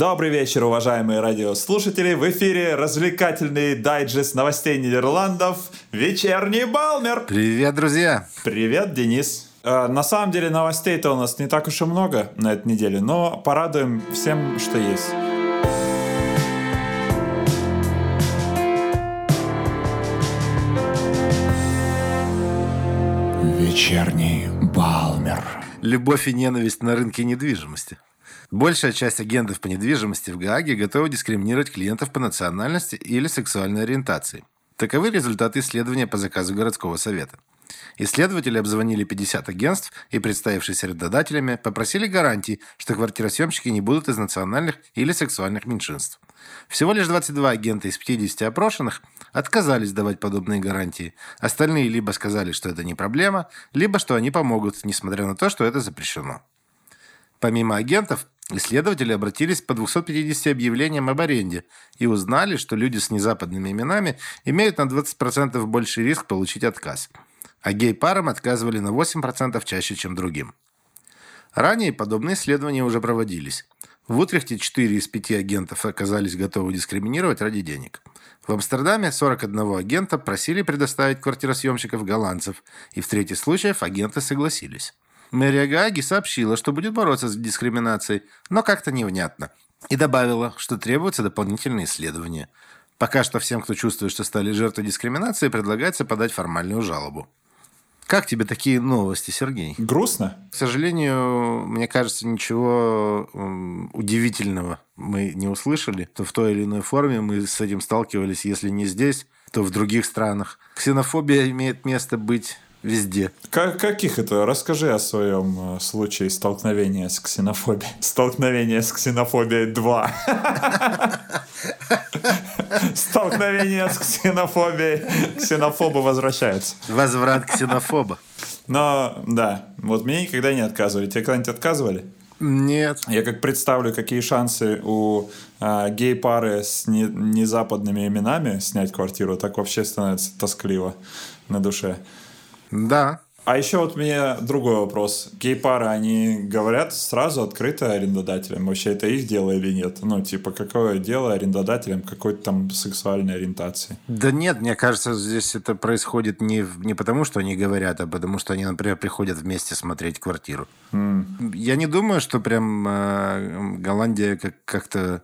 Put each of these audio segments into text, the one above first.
Добрый вечер, уважаемые радиослушатели. В эфире развлекательный дайджест новостей Нидерландов «Вечерний Балмер». Привет, друзья. Привет, Денис. Э, На самом деле новостей-то у нас не так уж и много на этой неделе, но порадуем всем, что есть. Вечерний Балмер. Любовь и ненависть на рынке недвижимости. Большая часть агентов по недвижимости в Гааге готова дискриминировать клиентов по национальности или сексуальной ориентации. Таковы результаты исследования по заказу городского совета. Исследователи обзвонили 50 агентств и, представившись арендодателями, попросили гарантий, что квартиросъемщики не будут из национальных или сексуальных меньшинств. Всего лишь 22 агента из 50 опрошенных отказались давать подобные гарантии. Остальные либо сказали, что это не проблема, либо что они помогут, несмотря на то, что это запрещено. Помимо агентов, исследователи обратились по 250 объявлениям об аренде и узнали, что люди с незападными именами имеют на 20% больший риск получить отказ. А гей-парам отказывали на 8% чаще, чем другим. Ранее подобные исследования уже проводились. В Утрехте 4 из 5 агентов оказались готовы дискриминировать ради денег. В Амстердаме 41 агента просили предоставить квартиросъемщиков голландцев, и в трети случаев агенты согласились. Мэрия Гааги сообщила, что будет бороться с дискриминацией, но как-то невнятно. И добавила, что требуются дополнительные исследования. Пока что всем, кто чувствует, что стали жертвой дискриминации, предлагается подать формальную жалобу. Как тебе такие новости, Сергей? Грустно? К сожалению, мне кажется, ничего удивительного мы не услышали. То в той или иной форме мы с этим сталкивались, если не здесь, то в других странах. Ксенофобия имеет место быть везде. Как, каких это? Расскажи о своем э, случае столкновения с ксенофобией. Столкновение с ксенофобией 2. Столкновение с ксенофобией. Ксенофобы возвращаются. Возврат ксенофоба. Но, да, вот мне никогда не отказывали. Тебе когда-нибудь отказывали? Нет. Я как представлю, какие шансы у а, гей-пары с не, незападными именами снять квартиру, так вообще становится тоскливо на душе. Да. А еще вот мне другой вопрос. Гей-пары, они говорят сразу открыто арендодателям, вообще это их дело или нет? Ну, типа, какое дело арендодателям какой-то там сексуальной ориентации? Да нет, мне кажется, здесь это происходит не, не потому, что они говорят, а потому, что они, например, приходят вместе смотреть квартиру. Я не думаю, что прям э, Голландия как- как-то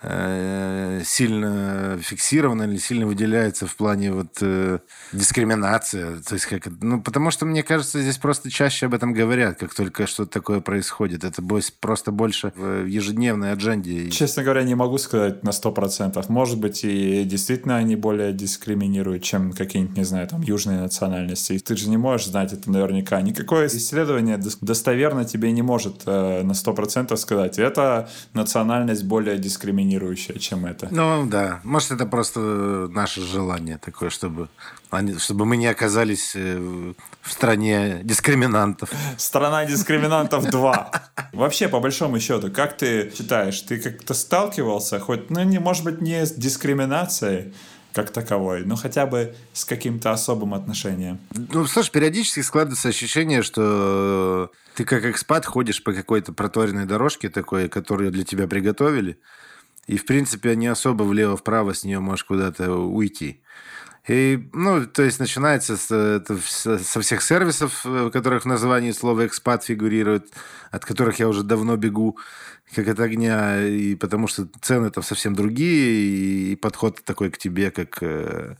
сильно фиксирована или сильно выделяется в плане вот э, дискриминации. То есть как, ну, потому что, мне кажется, здесь просто чаще об этом говорят, как только что-то такое происходит. Это просто больше в ежедневной адженде. Честно говоря, не могу сказать на 100%. Может быть, и действительно они более дискриминируют, чем какие-нибудь, не знаю, там, южные национальности. Ты же не можешь знать это наверняка. Никакое исследование дос- достоверно тебе не может э, на 100% сказать. Это национальность более дискриминирующая, чем это. Ну да, может это просто наше желание такое, чтобы они, чтобы мы не оказались э, в- в стране дискриминантов. Страна дискриминантов 2. Вообще, по большому счету, как ты считаешь, ты как-то сталкивался, хоть, ну, не, может быть, не с дискриминацией как таковой, но хотя бы с каким-то особым отношением? Ну, слушай, периодически складывается ощущение, что ты как экспат ходишь по какой-то проторенной дорожке такой, которую для тебя приготовили, и, в принципе, не особо влево-вправо с нее можешь куда-то уйти. И, ну, то есть начинается с, это со всех сервисов, э, в которых в названии слово «экспат» фигурирует, от которых я уже давно бегу, как от огня, и потому что цены там совсем другие, и подход такой к тебе, как... э,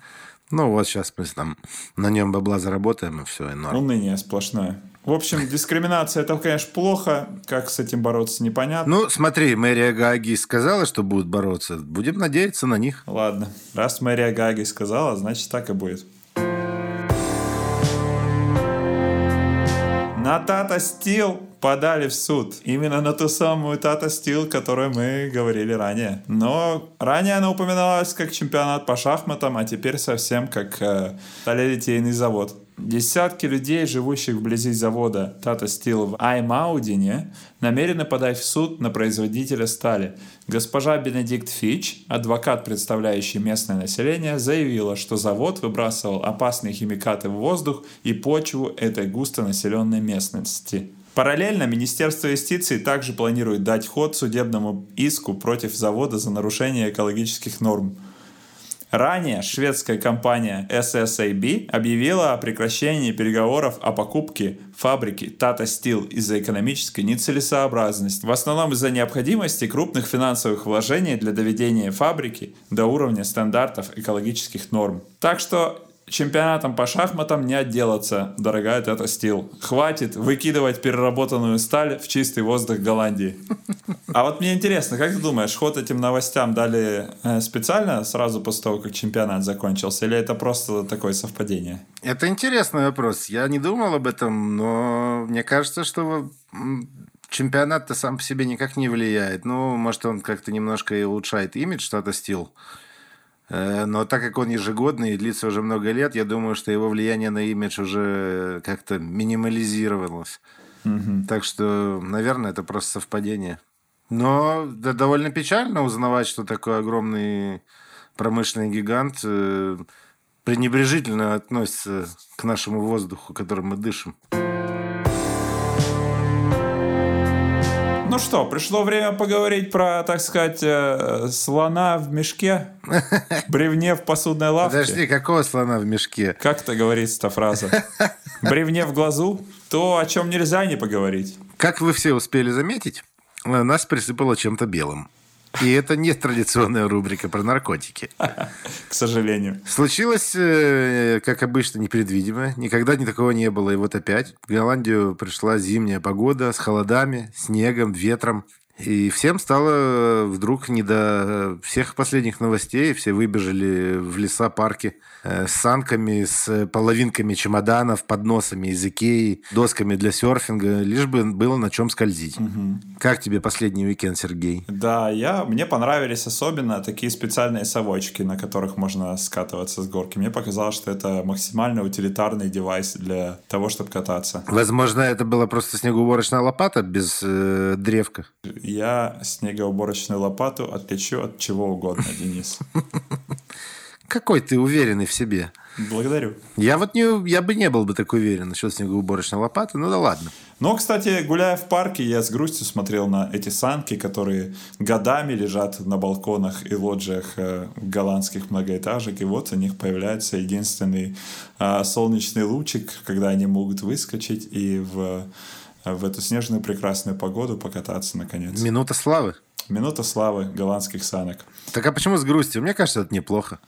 Ну, вот сейчас мы там на нем бабла заработаем, и все, и норм. Уныние сплошное. В общем, дискриминация это, конечно, плохо. Как с этим бороться, непонятно. Ну, смотри, мэрия Гаги сказала, что будут бороться. Будем надеяться на них. Ладно, раз Мэрия Гаги сказала, значит так и будет. На Тата Стил подали в суд. Именно на ту самую Тата Стил, о которой мы говорили ранее. Но ранее она упоминалась как чемпионат по шахматам, а теперь совсем как э, сталелитейный завод. Десятки людей, живущих вблизи завода Tata Steel в Аймаудине, намерены подать в суд на производителя стали. Госпожа Бенедикт Фич, адвокат, представляющий местное население, заявила, что завод выбрасывал опасные химикаты в воздух и почву этой густонаселенной местности. Параллельно Министерство юстиции также планирует дать ход судебному иску против завода за нарушение экологических норм. Ранее шведская компания SSAB объявила о прекращении переговоров о покупке фабрики Tata Steel из-за экономической нецелесообразности. В основном из-за необходимости крупных финансовых вложений для доведения фабрики до уровня стандартов экологических норм. Так что чемпионатом по шахматам не отделаться, дорогая Тета Стил. Хватит выкидывать переработанную сталь в чистый воздух Голландии. А вот мне интересно, как ты думаешь, ход этим новостям дали э, специально сразу после того, как чемпионат закончился, или это просто такое совпадение? Это интересный вопрос. Я не думал об этом, но мне кажется, что чемпионат-то сам по себе никак не влияет. Ну, может, он как-то немножко и улучшает имидж Тата Стил. Э, но так как он ежегодный и длится уже много лет, я думаю, что его влияние на имидж уже как-то минимализировалось. Угу. Так что, наверное, это просто совпадение. Но да, довольно печально узнавать, что такой огромный промышленный гигант э, пренебрежительно относится к нашему воздуху, которым мы дышим. Ну что, пришло время поговорить про, так сказать, э, слона в мешке, бревне в посудной лавке. Подожди, какого слона в мешке? Как это говорится эта фраза? Бревне в глазу? То, о чем нельзя не поговорить. Как вы все успели заметить, нас присыпало чем-то белым. И это не традиционная рубрика про наркотики. К сожалению. Случилось, э, как обычно, непредвидимо. Никогда ни такого не было. И вот опять в Голландию пришла зимняя погода с холодами, снегом, ветром. И всем стало вдруг не до всех последних новостей. Все выбежали в леса, парки э, с санками, с половинками чемоданов, подносами из Икеи, досками для серфинга, лишь бы было на чем скользить. Угу. Как тебе последний уикенд, Сергей? Да, я, мне понравились особенно такие специальные совочки, на которых можно скатываться с горки. Мне показалось, что это максимально утилитарный девайс для того, чтобы кататься. Возможно, это была просто снегоуборочная лопата без э, древка я снегоуборочную лопату отличу от чего угодно, Денис. Какой ты уверенный в себе. Благодарю. Я вот не, я бы не был бы так уверен насчет снегоуборочной лопаты, ну да ладно. Но, кстати, гуляя в парке, я с грустью смотрел на эти санки, которые годами лежат на балконах и лоджиях э, голландских многоэтажек, и вот у них появляется единственный э, солнечный лучик, когда они могут выскочить и в в эту снежную прекрасную погоду покататься наконец. Минута славы. Минута славы голландских санок. Так а почему с грустью? Мне кажется, это неплохо.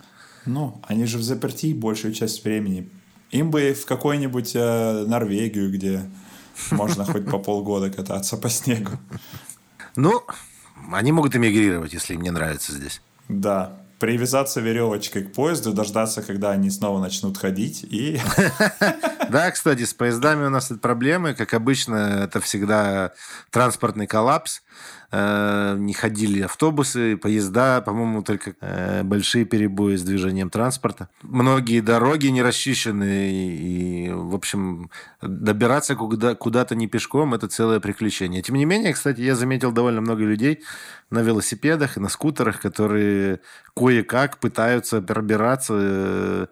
Ну, они же в заперти большую часть времени. Им бы в какую-нибудь э, Норвегию, где можно хоть по полгода кататься по снегу. Ну, они могут эмигрировать, если им не нравится здесь. Да, привязаться веревочкой к поезду, дождаться, когда они снова начнут ходить и... Да, кстати, с поездами у нас проблемы. Как обычно, это всегда транспортный коллапс. Э, не ходили автобусы, поезда, по-моему, только э, большие перебои с движением транспорта. Многие дороги не расчищены, и, в общем, добираться куда- куда-то не пешком – это целое приключение. Тем не менее, кстати, я заметил довольно много людей на велосипедах и на скутерах, которые кое-как пытаются пробираться Э,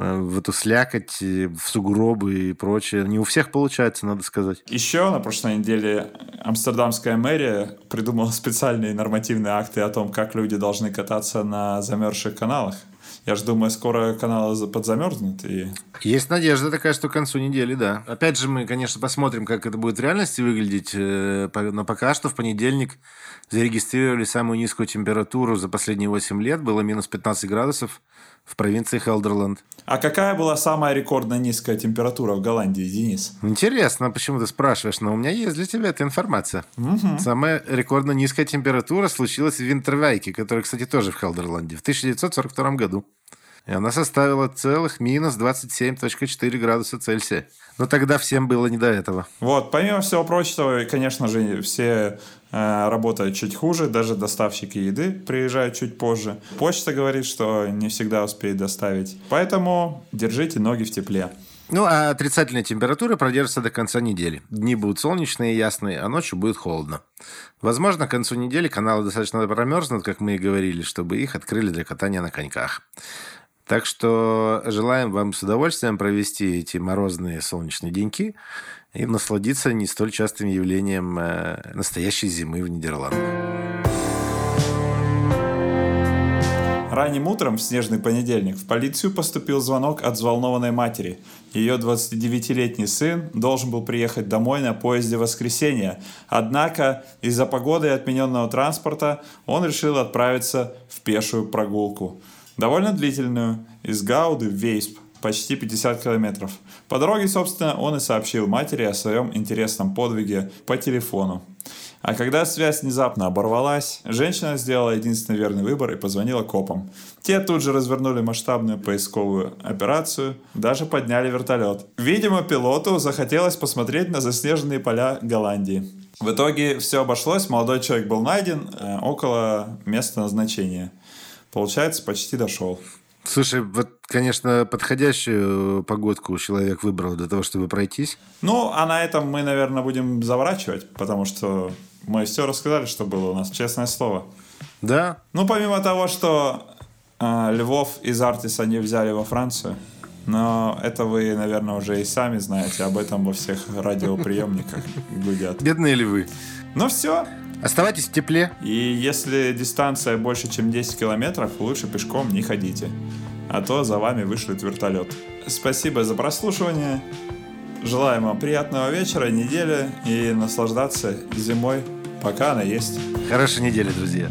в эту слякоть, в сугробы и прочее. Не у всех получается, надо сказать. Еще на прошлой неделе Амстердамская мэрия придумала специальные нормативные акты о том, как люди должны кататься на замерзших каналах. Я же думаю, скоро каналы подзамерзнут. И... Есть надежда такая, что к концу недели, да. Опять же, мы, конечно, посмотрим, как это будет в реальности выглядеть. Э, но пока что в понедельник зарегистрировали самую низкую температуру за последние 8 лет. Было минус 15 градусов в провинции Хелдерланд. А какая была самая рекордно низкая температура в Голландии, Денис? Интересно, почему ты спрашиваешь, но у меня есть для тебя эта информация. Угу. Самая рекордно низкая температура случилась в Винтервайке, который, кстати, тоже в Хелдерланде, в 1942 году. И она составила целых минус 27,4 градуса Цельсия. Но тогда всем было не до этого. Вот, помимо всего прочего, конечно же, все э, работают чуть хуже, даже доставщики еды приезжают чуть позже. Почта говорит, что не всегда успеет доставить. Поэтому держите ноги в тепле. Ну, а отрицательная температура продержится до конца недели. Дни будут солнечные и ясные, а ночью будет холодно. Возможно, к концу недели каналы достаточно промерзнут, как мы и говорили, чтобы их открыли для катания на коньках. Так что желаем вам с удовольствием провести эти морозные солнечные деньки и насладиться не столь частым явлением э, настоящей зимы в Нидерландах. Ранним утром в снежный понедельник в полицию поступил звонок от взволнованной матери. Ее 29-летний сын должен был приехать домой на поезде в воскресенье. Однако из-за погоды и отмененного транспорта он решил отправиться в пешую прогулку. Довольно длительную, из Гауды в Вейсп, почти 50 километров. По дороге, собственно, он и сообщил матери о своем интересном подвиге по телефону. А когда связь внезапно оборвалась, женщина сделала единственный верный выбор и позвонила копам. Те тут же развернули масштабную поисковую операцию, даже подняли вертолет. Видимо, пилоту захотелось посмотреть на заснеженные поля Голландии. В итоге все обошлось, молодой человек был найден э, около места назначения. Получается, почти дошел. Слушай, вот, конечно, подходящую погодку человек выбрал для того, чтобы пройтись. Ну, а на этом мы, наверное, будем заворачивать, потому что мы все рассказали, что было у нас, честное слово. Да. Ну, помимо того, что э, Львов из Артиса не взяли во Францию, но это вы, наверное, уже и сами знаете, об этом во всех радиоприемниках гудят. Бедные львы. Ну все. Оставайтесь в тепле. И если дистанция больше, чем 10 километров, лучше пешком не ходите. А то за вами вышлет вертолет. Спасибо за прослушивание. Желаем вам приятного вечера, недели и наслаждаться зимой, пока она есть. Хорошей недели, друзья.